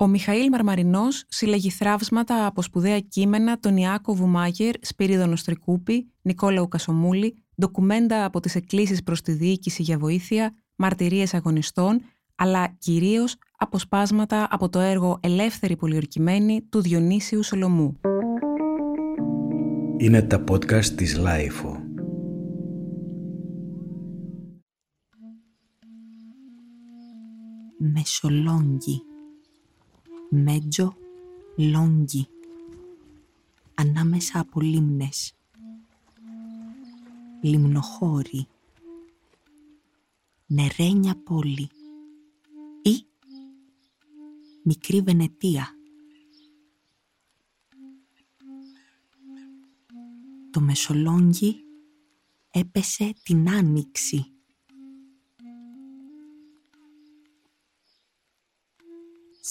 Ο Μιχαήλ Μαρμαρινός συλλέγει θραύσματα από σπουδαία κείμενα του Ιάκωβου Μάγερ, Σπυρίδωνος Τρικούπη, Νικόλαου Κασομούλη, ντοκουμέντα από τις εκκλήσεις προς τη διοίκηση για βοήθεια, μαρτυρίες αγωνιστών, αλλά κυρίως αποσπάσματα από το έργο «Ελεύθεροι πολιορκημένοι» του Διονύσιου Σολωμού. Είναι τα podcast της LiFO. Μεσολόγγι Μέτζο Λόγγι. Ανάμεσα από λίμνες. Λιμνοχώρι Νερένια πόλη. Ή Μικρή Βενετία. Το Μεσολόγγι έπεσε την Άνοιξη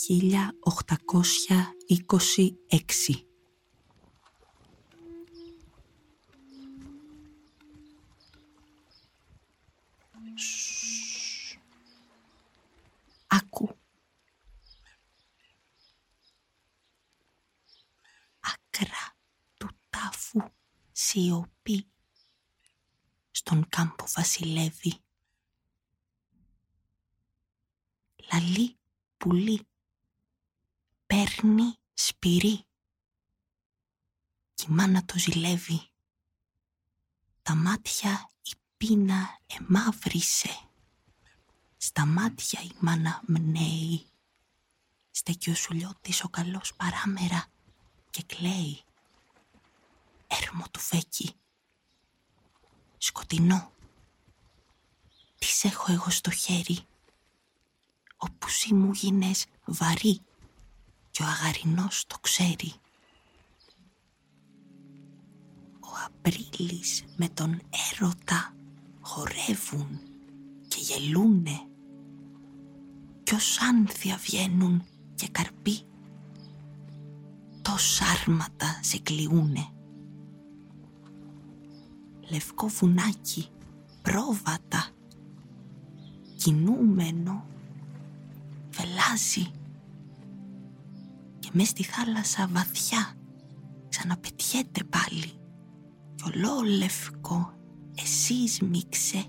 1826 Άκου. Άκρα του τάφου σιωπή στον κάμπο βασιλεύει. Λαλή πουλί παίρνει σπυρί. Κι η μάνα το ζηλεύει. Τα μάτια η πείνα εμαύρισε. Στα μάτια η μάνα μνέει. Στέκει ο σουλιώτης ο καλός παράμερα και κλαίει. Έρμο του φέκει. Σκοτεινό. Τι έχω εγώ στο χέρι. Όπου μου γίνες βαρύ και ο αγαρινός το ξέρει. Ο Απρίλης με τον έρωτα χορεύουν και γελούνε κι ως άνθια βγαίνουν και καρπί τόσα άρματα σε κλειούνε. Λευκό βουνάκι, πρόβατα, κινούμενο, βελάζει και μες στη θάλασσα βαθιά ξαναπετιέται πάλι. Κι ολόλευκο εσείς μίξε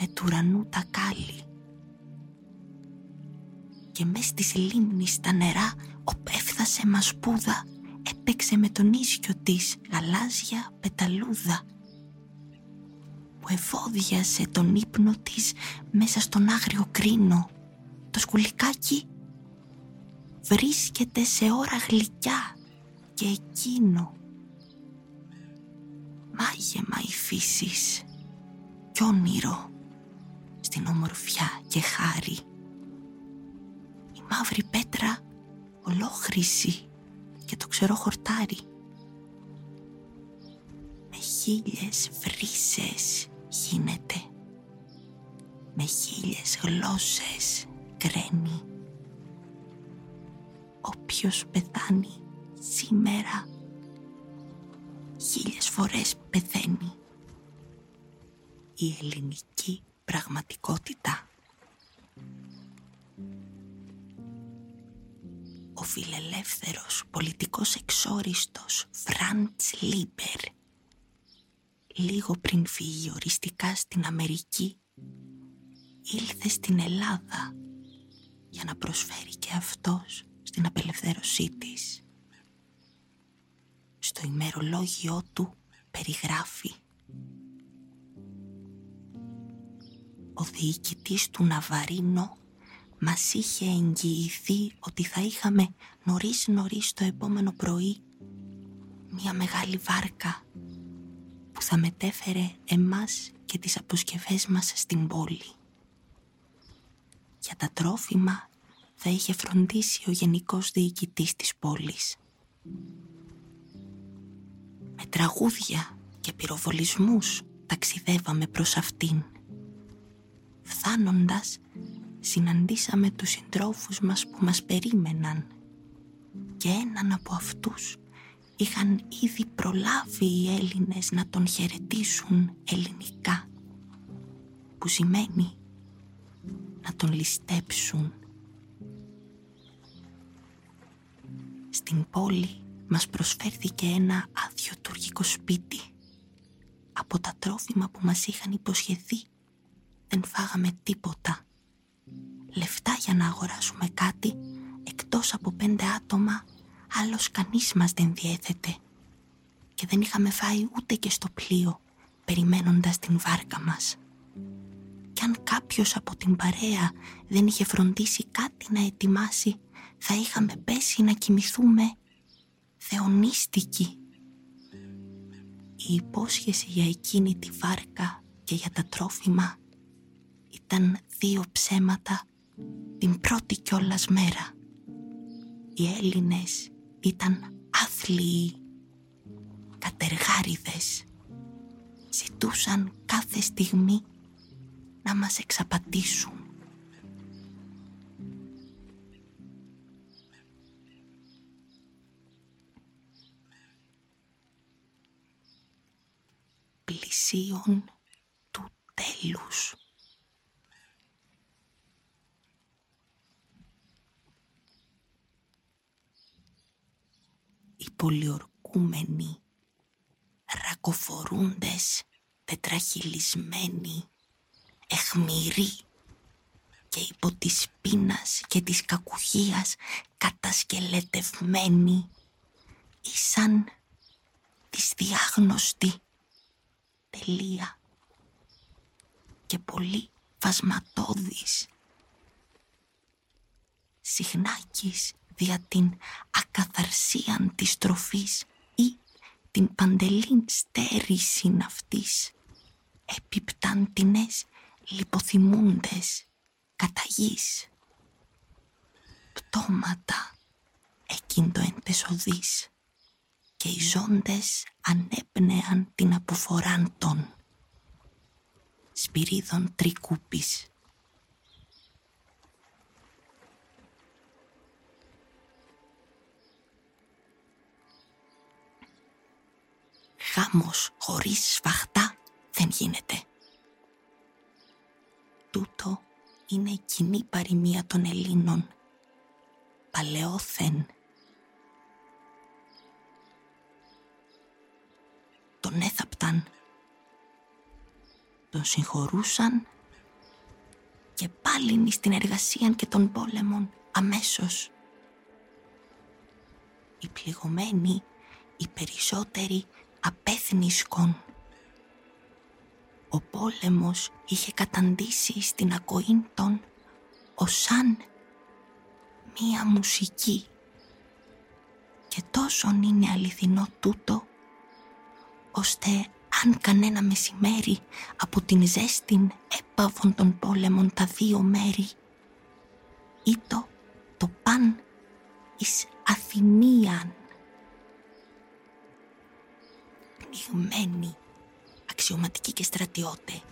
με του ουρανού τα κάλλη. Και μες της λίμνης τα νερά οπέφθασε μασπούδα έπαιξε με τον ίσιο της γαλάζια πεταλούδα που ευώδιασε τον ύπνο της μέσα στον άγριο κρίνο το σκουλικάκι βρίσκεται σε ώρα γλυκιά και εκείνο. Μάγεμα η φύσης κι όνειρο στην ομορφιά και χάρη. Η μαύρη πέτρα ολόχρηση και το ξερό χορτάρι. Με χίλιες βρύσες γίνεται. Με χίλιες γλώσσες κραίνει όποιος πεθάνει σήμερα χίλιες φορές πεθαίνει. Η ελληνική πραγματικότητα. Ο φιλελεύθερος πολιτικός εξόριστος Φραντς Λίμπερ λίγο πριν φύγει οριστικά στην Αμερική ήλθε στην Ελλάδα για να προσφέρει και αυτός στην απελευθέρωσή της. Στο ημερολόγιό του περιγράφει Ο διοικητής του Ναβαρίνο μας είχε εγγυηθεί ότι θα είχαμε νωρίς νωρίς το επόμενο πρωί μια μεγάλη βάρκα που θα μετέφερε εμάς και τις αποσκευές μας στην πόλη. Για τα τρόφιμα θα είχε φροντίσει ο γενικός διοικητής της πόλης. Με τραγούδια και πυροβολισμούς ταξιδεύαμε προς αυτήν. Φθάνοντας, συναντήσαμε τους συντρόφους μας που μας περίμεναν και έναν από αυτούς είχαν ήδη προλάβει οι Έλληνες να τον χαιρετήσουν ελληνικά που σημαίνει να τον ληστέψουν Στην πόλη μας προσφέρθηκε ένα άδειο τουρκικό σπίτι. Από τα τρόφιμα που μας είχαν υποσχεθεί δεν φάγαμε τίποτα. Λεφτά για να αγοράσουμε κάτι εκτός από πέντε άτομα άλλος κανείς μας δεν διέθετε. Και δεν είχαμε φάει ούτε και στο πλοίο περιμένοντας την βάρκα μας. Κι αν κάποιος από την παρέα δεν είχε φροντίσει κάτι να ετοιμάσει θα είχαμε πέσει να κοιμηθούμε θεονίστικοι. Η υπόσχεση για εκείνη τη βάρκα και για τα τρόφιμα ήταν δύο ψέματα την πρώτη κιόλας μέρα. Οι Έλληνες ήταν άθλιοι, κατεργάριδες. Ζητούσαν κάθε στιγμή να μας εξαπατήσουν. Πλησίων του τέλους. Οι πολιορκούμενοι, ρακοφορούντες, τετραχυλισμένοι, εχμηροί και υπό της πείνας και της κακουχίας κατασκελετευμένοι ήσαν δυσδιάγνωστοι τελεία και πολύ φασματώδης. Συχνάκης δια την ακαθαρσίαν της τροφής ή την παντελήν στέρηση αυτής. Επιπτάντινες λιποθυμούντες καταγής. Πτώματα εκείνο εντεσοδής και οι ζώντες ανέπνεαν την αποφοράν των σπυρίδων τρικούπης. Γάμος χωρίς σφαχτά δεν γίνεται. Τούτο είναι η κοινή παροιμία των Ελλήνων. Παλαιόθεν τον έθαπταν. Τον συγχωρούσαν και πάλι στην εργασία και των πόλεμων αμέσως. Οι πληγωμένοι, οι περισσότεροι απέθνισκον. Ο πόλεμος είχε καταντήσει στην ακοή των ως σαν μία μουσική. Και τόσον είναι αληθινό τούτο ώστε αν κανένα μεσημέρι από την ζέστην έπαβον των πόλεμων τα δύο μέρη ήτο το παν εις Αθηνίαν. Πνιγμένοι αξιωματικοί και στρατιώτε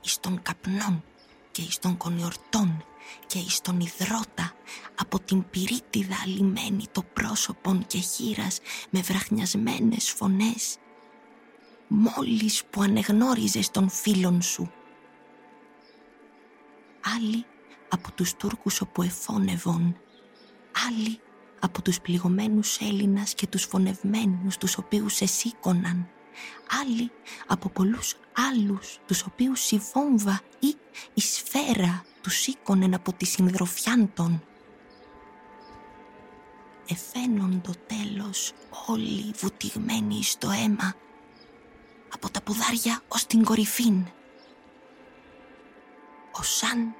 εις των καπνών και εις των κονιορτών και εις τον υδρότα από την πυρίτιδα λιμένη το πρόσωπον και χείρας με βραχνιασμένες φωνές μόλις που ανεγνώριζες τον φίλον σου. Άλλοι από τους Τούρκους όπου εφώνευον, άλλοι από τους πληγωμένους Έλληνας και τους φωνευμένους τους οποίους εσήκωναν, άλλοι από πολλούς άλλους τους οποίους η βόμβα ή η σφαίρα τους σήκωνεν από τη συνδροφιάντων. Εφαίνον το τέλος όλοι βουτυγμένοι στο αίμα από τα πουδάρια ως την κορυφήν. Ο σαν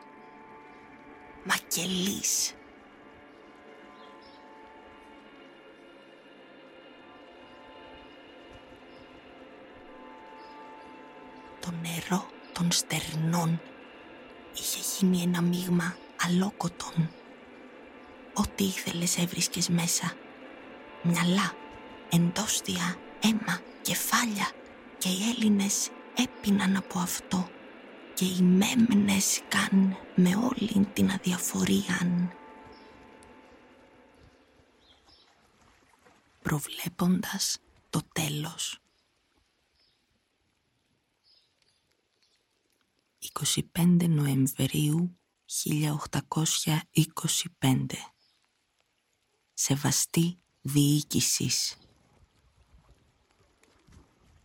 μακελής. Το νερό των στερνών είχε γίνει ένα μείγμα αλόκοτον. Ό,τι ήθελες έβρισκες μέσα. Μυαλά, εντόστια, αίμα, κεφάλια, και οι Έλληνες έπιναν από αυτό και οι μέμνες καν με όλη την αδιαφορία προβλέποντας το τέλος. 25 Νοεμβρίου 1825 Σεβαστή διοίκησης.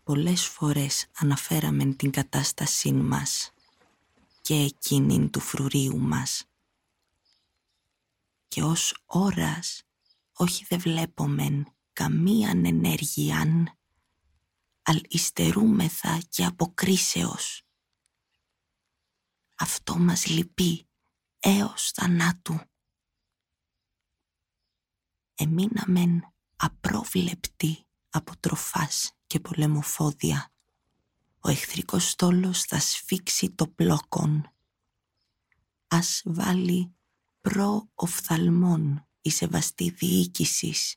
Πολλές φορές αναφέραμε την κατάστασή μας και εκείνην του φρουρίου μας. Και ως ώρας όχι δε βλέπομεν καμίαν ενέργειαν, αλ υστερούμεθα και αποκρίσεως. Αυτό μας λυπεί έως θανάτου. Εμείναμεν απρόβλεπτοι από τροφάς και πολεμοφόδια. Ο εχθρικός στόλος θα σφίξει το πλόκον. Ας βάλει προ-οφθαλμών η σεβαστή διοίκησης.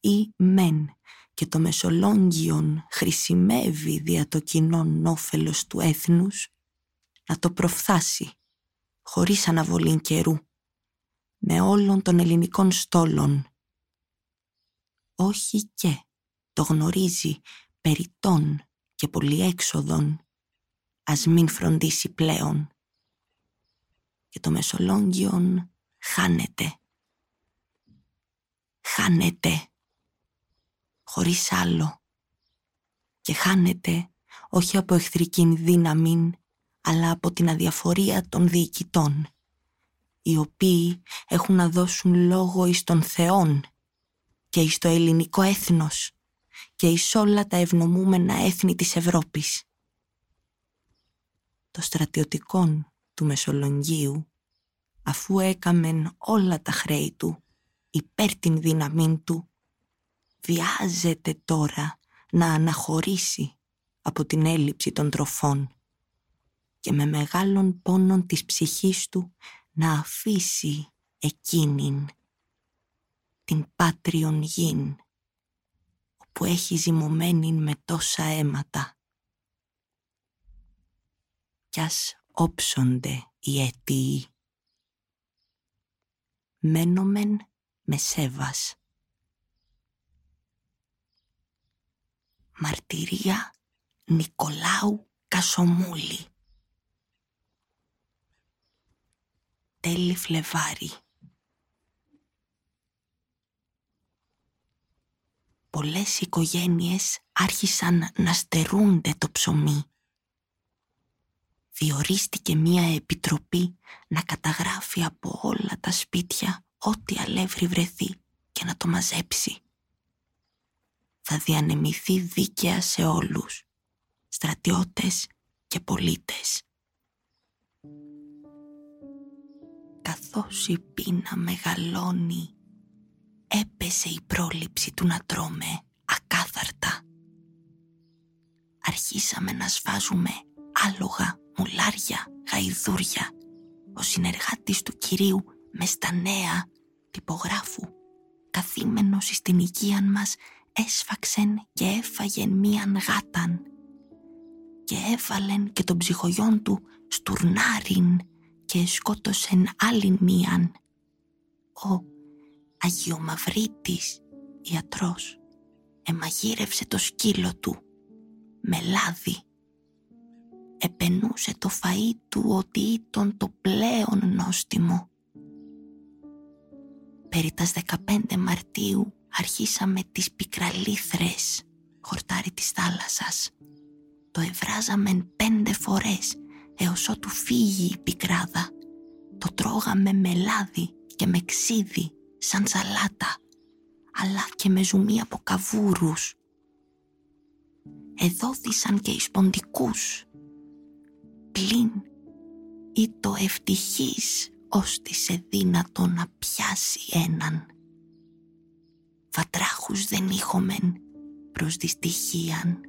Ή μεν και το μεσολόγγιον χρησιμεύει δια το κοινόν όφελος του έθνους να το προφθάσει χωρίς αναβολή καιρού με όλων των ελληνικών στόλων. Όχι και το γνωρίζει περιττών και πολυέξοδων, ας μην φροντίσει πλέον. Και το Μεσολόγγιον χάνεται. Χάνεται. Χωρίς άλλο. Και χάνεται όχι από εχθρική δύναμη, αλλά από την αδιαφορία των διοικητών, οι οποίοι έχουν να δώσουν λόγο εις των θεών και εις το ελληνικό έθνος και εις όλα τα ευνομούμενα έθνη της Ευρώπης. Το στρατιωτικόν του Μεσολογγίου, αφού έκαμεν όλα τα χρέη του υπέρ την δύναμή του, βιάζεται τώρα να αναχωρήσει από την έλλειψη των τροφών και με μεγάλων πόνων της ψυχής του να αφήσει εκείνην την πάτριον γην που έχει ζυμωμένη με τόσα αίματα. Κι ας όψονται οι αιτίοι. Μένομεν με σέβας. Μαρτυρία Νικολάου Κασομούλη Τέλη Φλεβάρι πολλές οικογένειες άρχισαν να στερούνται το ψωμί. Διορίστηκε μία επιτροπή να καταγράφει από όλα τα σπίτια ό,τι αλεύρι βρεθεί και να το μαζέψει. Θα διανεμηθεί δίκαια σε όλους, στρατιώτες και πολίτες. Καθώς η πείνα μεγαλώνει έπεσε η πρόληψη του να τρώμε ακάθαρτα. Αρχίσαμε να σφάζουμε άλογα, μουλάρια, γαϊδούρια. Ο συνεργάτης του κυρίου με στα νέα τυπογράφου, καθήμενος στην οικία μας, έσφαξεν και έφαγεν μίαν γάταν και έβαλεν και τον ψυχογιόν του στουρνάριν και σκότωσεν άλλην μίαν. Ο Αγιομαυρίτης, ιατρός, εμαγείρευσε το σκύλο του με λάδι. Επενούσε το φαΐ του ότι ήταν το πλέον νόστιμο. Περί τας 15 Μαρτίου αρχίσαμε τις πικραλήθρες, χορτάρι της θάλασσας. Το ευράζαμε πέντε φορές έως ότου φύγει η πικράδα. Το τρώγαμε με λάδι και με ξύδι σαν σαλάτα, αλλά και με ζουμί από καβούρους. Εδόθησαν και οι σποντικούς. Πλην ή το ευτυχής σε δύνατο να πιάσει έναν. Βατράχους δεν είχομεν προς δυστυχίαν.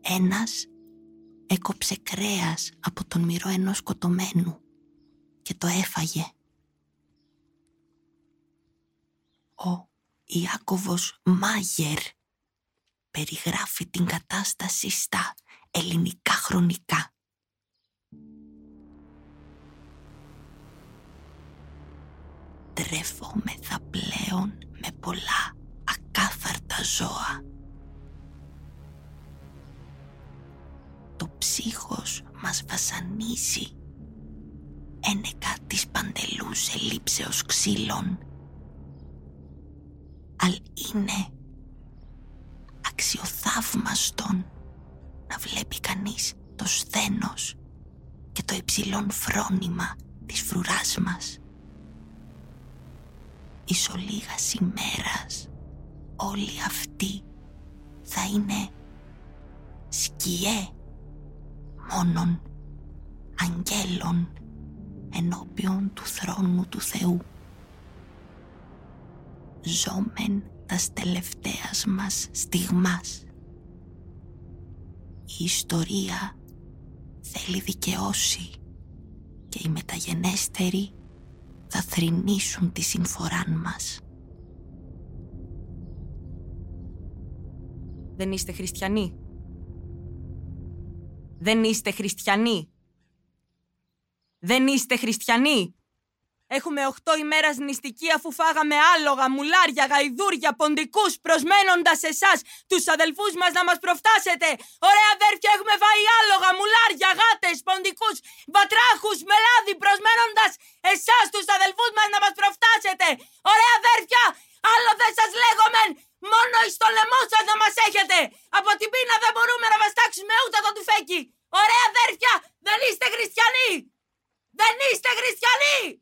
Ένας έκοψε κρέας από τον μυρό ενός σκοτωμένου και το έφαγε. Ο Ιάκωβος Μάγερ περιγράφει την κατάσταση στα ελληνικά χρονικά. Τρέφομεθα πλέον με πολλά ακάθαρτα ζώα. Το ψύχος μας βασανίζει ένεκα της παντελούς ελήψεως ξύλων αλλά είναι αξιοθαύμαστον να βλέπει κανείς το σθένος και το υψηλόν φρόνημα της φρουράς μας. Ισολίγας ημέρας όλοι αυτοί θα είναι σκιέ μόνον αγγέλων ενώπιον του θρόνου του Θεού. Ζώμεν τας τελευταίας μας στιγμάς. Η ιστορία θέλει δικαιώσει και οι μεταγενέστεροι θα θρηνήσουν τη συμφοράν μας. Δεν είστε χριστιανοί; Δεν είστε χριστιανοί; Δεν είστε χριστιανοί; Έχουμε οχτώ ημέρας νηστική αφού φάγαμε άλογα, μουλάρια, γαϊδούρια, ποντικούς προσμένοντας εσάς, τους αδελφούς μας να μας προφτάσετε. Ωραία αδέρφια έχουμε φάει άλογα, μουλάρια, γάτες, ποντικούς, βατράχους, μελάδι προσμένοντας εσάς τους αδελφούς μας να μας προφτάσετε. Ωραία αδέρφια, άλλο δεν σας λέγομεν, μόνο εις το λαιμό σας να μας έχετε. Από την πείνα δεν μπορούμε να βαστάξουμε ούτε το τουφέκι. Ωραία αδέρφια, δεν είστε χριστιανοί. Δεν είστε χριστιανοί.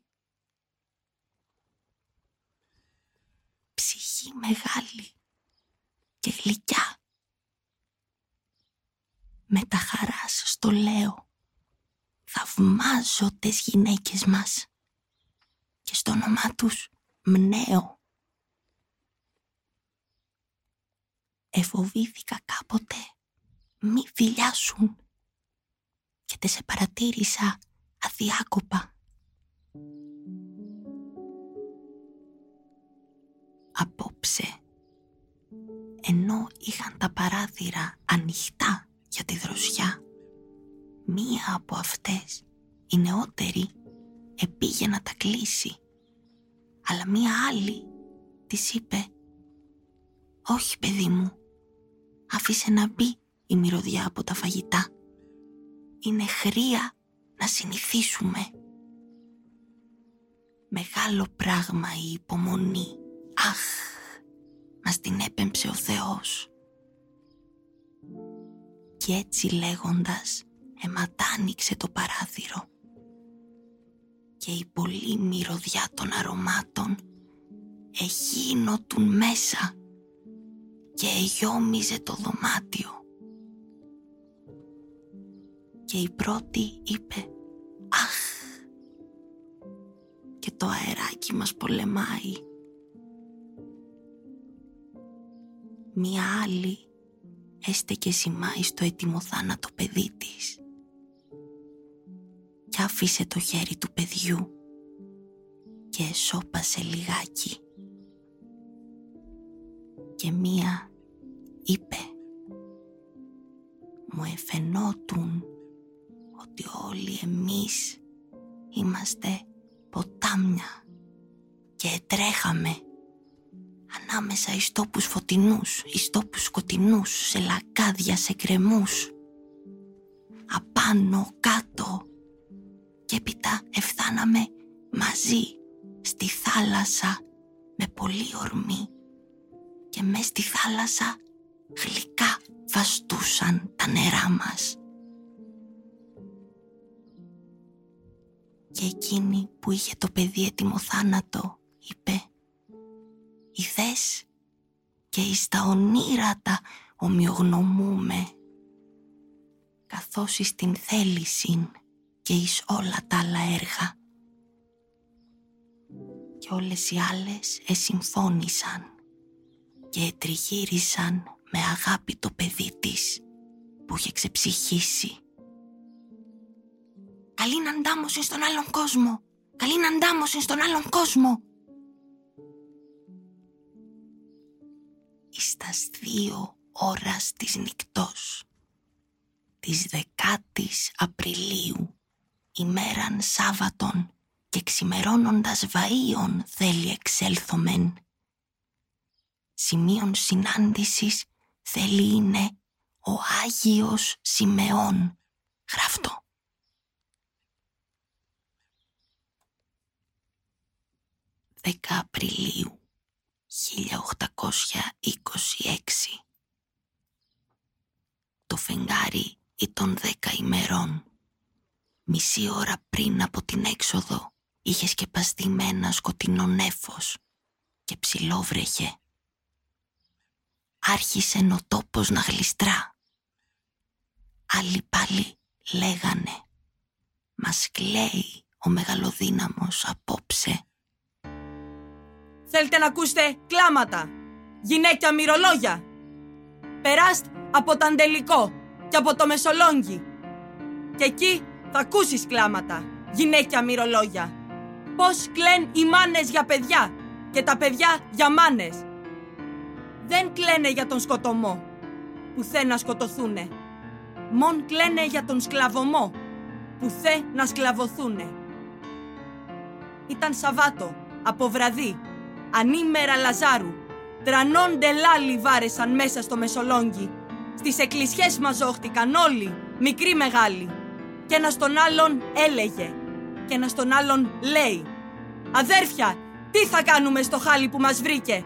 Ψυχή μεγάλη και γλυκιά. Με τα χαράς στο λέω, θαυμάζω τις γυναίκες μας και στο όνομά τους μνέω. Εφοβήθηκα κάποτε μη φιλιάσουν και τε σε παρατήρησα αδιάκοπα. Απόψε ενώ είχαν τα παράθυρα ανοιχτά για τη δροσιά μία από αυτές η νεότερη επήγε να τα κλείσει αλλά μία άλλη της είπε «Όχι παιδί μου, άφησε να μπει η μυρωδιά από τα φαγητά. Είναι χρία να συνηθίσουμε». Μεγάλο πράγμα η υπομονή Αχ, μας την έπεμψε ο Θεός. Και έτσι λέγοντας εματάνιξε το παράθυρο και η πολύ μυρωδιά των αρωμάτων εγίνωτουν μέσα και εγιόμιζε το δωμάτιο. Και η πρώτη είπε «Αχ» και το αεράκι μας πολεμάει Μία άλλη έστεκε σημάει στο έτοιμο θάνατο παιδί της. Και άφησε το χέρι του παιδιού και εσώπασε λιγάκι. Και μία είπε μου εφαινότουν ότι όλοι εμείς είμαστε ποτάμια και τρέχαμε ανάμεσα εις τόπους φωτεινούς, εις τόπους σκοτεινούς, σε λακάδια, σε κρεμούς. Απάνω, κάτω και έπειτα εφθάναμε μαζί στη θάλασσα με πολύ ορμή και μες στη θάλασσα γλυκά βαστούσαν τα νερά μας. Και εκείνη που είχε το παιδί έτοιμο θάνατο είπε Ιδές και εις τα ονείρατα ομοιογνωμούμε καθώς εις την θέληση και εις όλα τα άλλα έργα και όλες οι άλλες εσυμφώνησαν και ετριγύρισαν με αγάπη το παιδί της που είχε ξεψυχήσει. Καλήν αντάμωση στον άλλον κόσμο! Καλήν αντάμωση στον άλλον κόσμο! Εις δύο ώρας της νυχτός της δεκάτης Απριλίου ημέραν Σάββατον και ξημερώνοντας βαΐων θέλει εξέλθομεν. Σημείων συνάντησης θέλει είναι ο Άγιος Σιμεών. Γράφτο. Δέκα Απριλίου Το φεγγάρι ήταν δέκα ημερών. Μισή ώρα πριν από την έξοδο είχε σκεπαστεί με ένα σκοτεινό νέφος και ψηλόβρεχε. Άρχισε ο τόπος να γλιστρά. Άλλοι πάλι λέγανε «Μας κλαίει ο μεγαλοδύναμος απόψε». Θέλετε να ακούσετε κλάματα, γυναίκια μυρολόγια. Περάστε από το Αντελικό και από το Μεσολόγγι. Και εκεί θα ακούσεις κλάματα, γυναίκια μυρολόγια. Πώς κλαίνουν οι μάνες για παιδιά και τα παιδιά για μάνες. Δεν κλαίνε για τον σκοτωμό που θε να σκοτωθούνε. Μον κλαίνε για τον σκλαβωμό που θε να σκλαβωθούνε. Ήταν Σαββάτο, από βραδύ, ανήμερα Λαζάρου. Τρανών ντελάλι βάρεσαν μέσα στο Μεσολόγγι. Στις εκκλησιές μαζόχτηκαν όλοι, μικροί μεγάλοι. Και ένας τον άλλον έλεγε και ένας τον άλλον λέει «Αδέρφια, τι θα κάνουμε στο χάλι που μας βρήκε»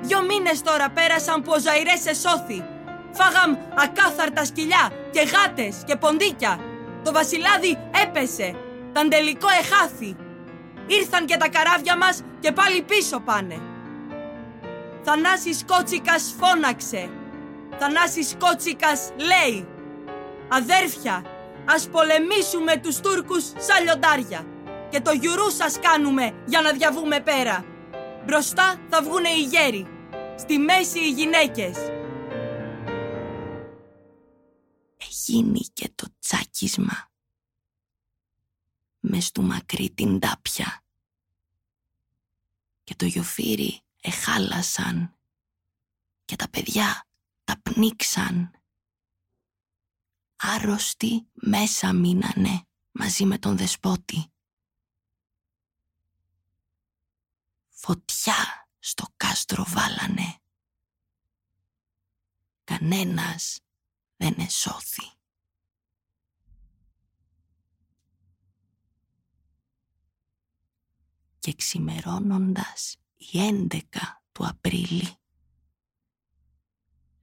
Δυο μήνες τώρα πέρασαν που ο Ζαϊρές εσώθη. Φάγαμ ακάθαρτα σκυλιά και γάτες και ποντίκια. Το βασιλάδι έπεσε. Ταν τελικό εχάθη. Ήρθαν και τα καράβια μας και πάλι πίσω πάνε. Θανάσης Κότσικας φώναξε. Θανάσης Κότσικας λέει «Αδέρφια, ας πολεμήσουμε τους Τούρκους σαν λιοντάρια και το γιουρού σας κάνουμε για να διαβούμε πέρα. Μπροστά θα βγουνε οι γέροι, στη μέση οι γυναίκες». Εγίνει και το τσάκισμα μες στου μακρύ την τάπια και το γιοφύρι εχάλασαν και τα παιδιά τα πνίξαν. Άρρωστοι μέσα μείνανε μαζί με τον δεσπότη. Φωτιά στο κάστρο βάλανε. Κανένας δεν εσώθη. Και ξημερώνοντας η 11 του Απρίλη.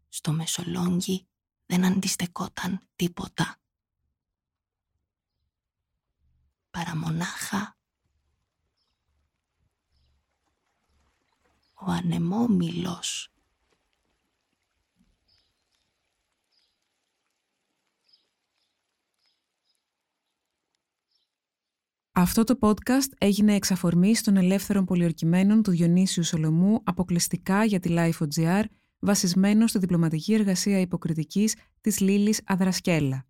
Στο Μεσολόγγι δεν αντιστεκόταν τίποτα. Παραμονάχα ο ανεμόμυλος Αυτό το podcast έγινε εξ αφορμής των ελεύθερων πολιορκημένων του Διονύσιου Σολομού αποκλειστικά για τη Life.gr βασισμένο στη διπλωματική εργασία υποκριτικής της Λίλης Αδρασκέλα.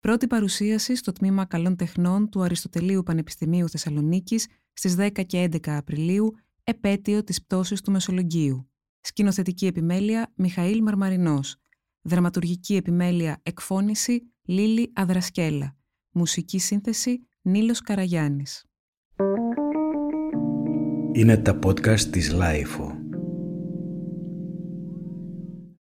Πρώτη παρουσίαση στο Τμήμα Καλών Τεχνών του Αριστοτελείου Πανεπιστημίου Θεσσαλονίκης στις 10 και 11 Απριλίου, επέτειο της πτώσης του Μεσολογγίου. Σκηνοθετική επιμέλεια Μιχαήλ Μαρμαρινός. Δραματουργική επιμέλεια Εκφώνηση Λίλη Αδρασκέλα. Μουσική σύνθεση Νείλος Καραγιάννης. Είναι τα podcast της LiFO.